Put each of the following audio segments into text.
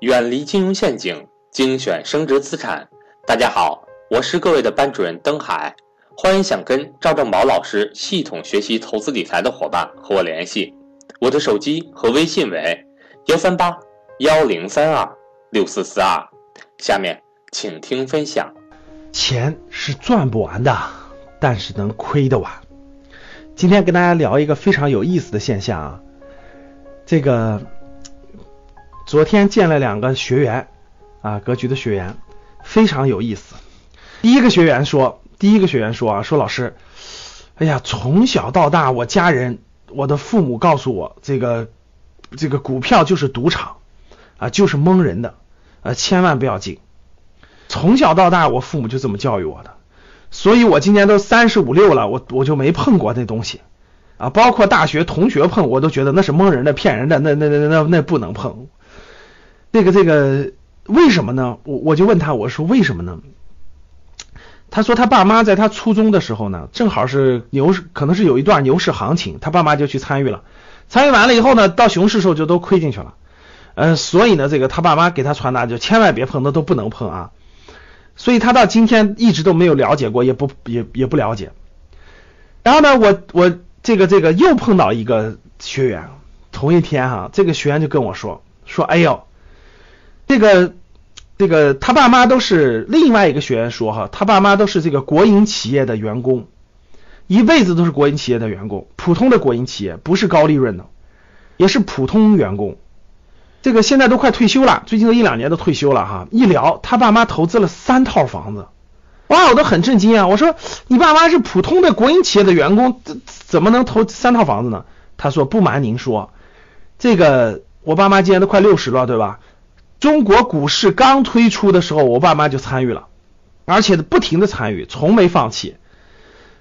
远离金融陷阱，精选升值资产。大家好，我是各位的班主任登海，欢迎想跟赵正宝老师系统学习投资理财的伙伴和我联系，我的手机和微信为幺三八幺零三二六四四二。下面请听分享。钱是赚不完的，但是能亏得完。今天跟大家聊一个非常有意思的现象啊，这个。昨天见了两个学员啊，格局的学员非常有意思。第一个学员说，第一个学员说啊，说老师，哎呀，从小到大，我家人，我的父母告诉我，这个这个股票就是赌场啊，就是蒙人的啊，千万不要进。从小到大，我父母就这么教育我的，所以我今年都三十五六了，我我就没碰过那东西啊，包括大学同学碰，我都觉得那是蒙人的、骗人的，那那那那那不能碰。这个这个为什么呢？我我就问他，我说为什么呢？他说他爸妈在他初中的时候呢，正好是牛市，可能是有一段牛市行情，他爸妈就去参与了。参与完了以后呢，到熊市时候就都亏进去了。嗯，所以呢，这个他爸妈给他传达就千万别碰，那都不能碰啊。所以他到今天一直都没有了解过，也不也也不了解。然后呢，我我这个这个又碰到一个学员，同一天哈，这个学员就跟我说说，哎呦。这个这个他爸妈都是另外一个学员说哈，他爸妈都是这个国营企业的员工，一辈子都是国营企业的员工，普通的国营企业不是高利润的，也是普通员工。这个现在都快退休了，最近都一两年都退休了哈。一聊他爸妈投资了三套房子，哇，我都很震惊啊！我说你爸妈是普通的国营企业的员工，怎怎么能投三套房子呢？他说不瞒您说，这个我爸妈今年都快六十了，对吧？中国股市刚推出的时候，我爸妈就参与了，而且不停的参与，从没放弃。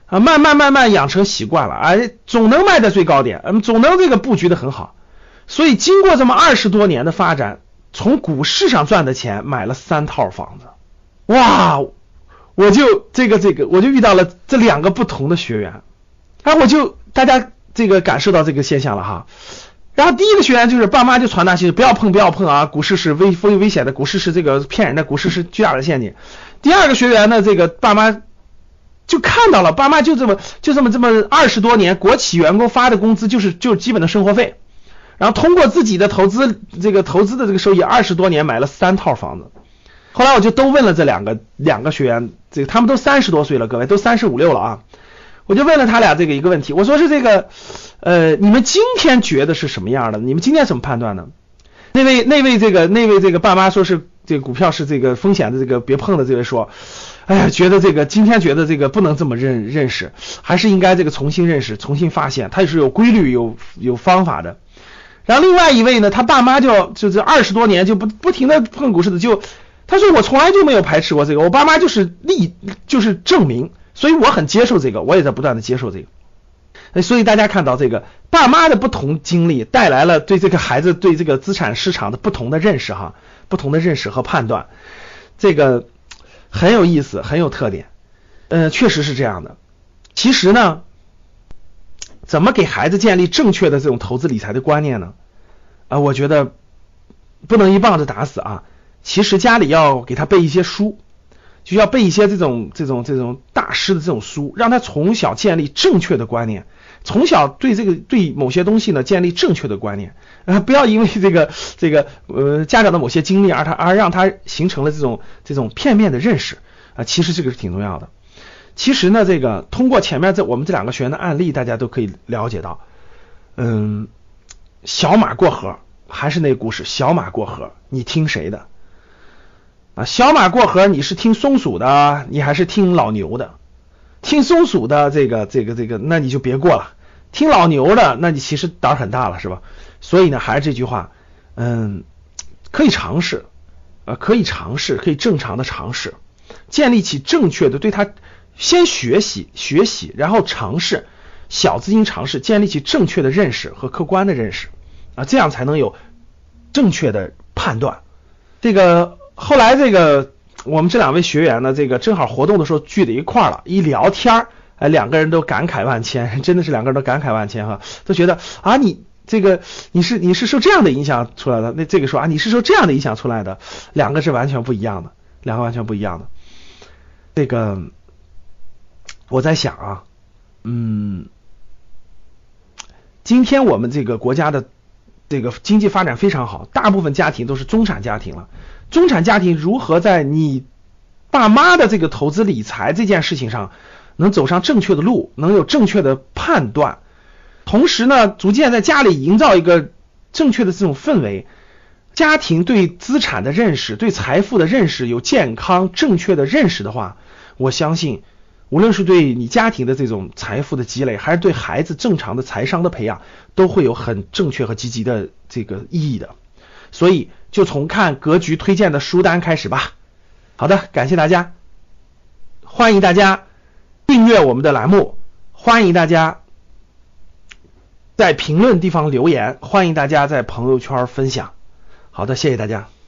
啊，慢慢慢慢养成习惯了，哎，总能卖在最高点，嗯，总能这个布局的很好，所以经过这么二十多年的发展，从股市上赚的钱买了三套房子，哇，我就这个这个，我就遇到了这两个不同的学员，哎，我就大家这个感受到这个现象了哈。然后第一个学员就是爸妈就传达信息，不要碰不要碰啊，股市是危危危险的，股市是这个骗人的，股市是巨大的陷阱。第二个学员呢，这个爸妈就看到了，爸妈就这么就这么这么二十多年，国企员工发的工资就是就是基本的生活费，然后通过自己的投资这个投资的这个收益，二十多年买了三套房子。后来我就都问了这两个两个学员，这个他们都三十多岁了，各位都三十五六了啊。我就问了他俩这个一个问题，我说是这个，呃，你们今天觉得是什么样的？你们今天怎么判断呢？那位那位这个那位这个爸妈说是这个股票是这个风险的这个别碰的这位说，哎呀，觉得这个今天觉得这个不能这么认认识，还是应该这个重新认识，重新发现，它也是有规律有有方法的。然后另外一位呢，他爸妈就就这二十多年就不不停的碰股市的，就他说我从来就没有排斥过这个，我爸妈就是例就是证明。所以我很接受这个，我也在不断的接受这个。所以大家看到这个爸妈的不同经历带来了对这个孩子对这个资产市场的不同的认识哈，不同的认识和判断，这个很有意思，很有特点。嗯，确实是这样的。其实呢，怎么给孩子建立正确的这种投资理财的观念呢？啊，我觉得不能一棒子打死啊。其实家里要给他背一些书。就要背一些这种这种这种大师的这种书，让他从小建立正确的观念，从小对这个对某些东西呢建立正确的观念，啊，不要因为这个这个呃家长的某些经历而他而让他形成了这种这种片面的认识啊，其实这个是挺重要的。其实呢，这个通过前面这我们这两个学员的案例，大家都可以了解到，嗯，小马过河还是那故事，小马过河，你听谁的？啊，小马过河，你是听松鼠的，你还是听老牛的？听松鼠的这个这个这个，那你就别过了。听老牛的，那你其实胆很大了，是吧？所以呢，还是这句话，嗯，可以尝试，啊，可以尝试，可以正常的尝试，建立起正确的对他先学习学习，然后尝试小资金尝试，建立起正确的认识和客观的认识啊，这样才能有正确的判断。这个。后来这个我们这两位学员呢，这个正好活动的时候聚在一块儿了，一聊天儿，哎，两个人都感慨万千，真的是两个人都感慨万千哈，都觉得啊，你这个你是你是受这样的影响出来的，那这个说啊你是受这样的影响出来的，两个是完全不一样的，两个完全不一样的。这个我在想啊，嗯，今天我们这个国家的这个经济发展非常好，大部分家庭都是中产家庭了。中产家庭如何在你爸妈的这个投资理财这件事情上能走上正确的路，能有正确的判断，同时呢，逐渐在家里营造一个正确的这种氛围，家庭对资产的认识、对财富的认识有健康正确的认识的话。我相信，无论是对你家庭的这种财富的积累，还是对孩子正常的财商的培养，都会有很正确和积极的这个意义的。所以，就从看格局推荐的书单开始吧。好的，感谢大家，欢迎大家订阅我们的栏目，欢迎大家在评论地方留言，欢迎大家在朋友圈分享。好的，谢谢大家。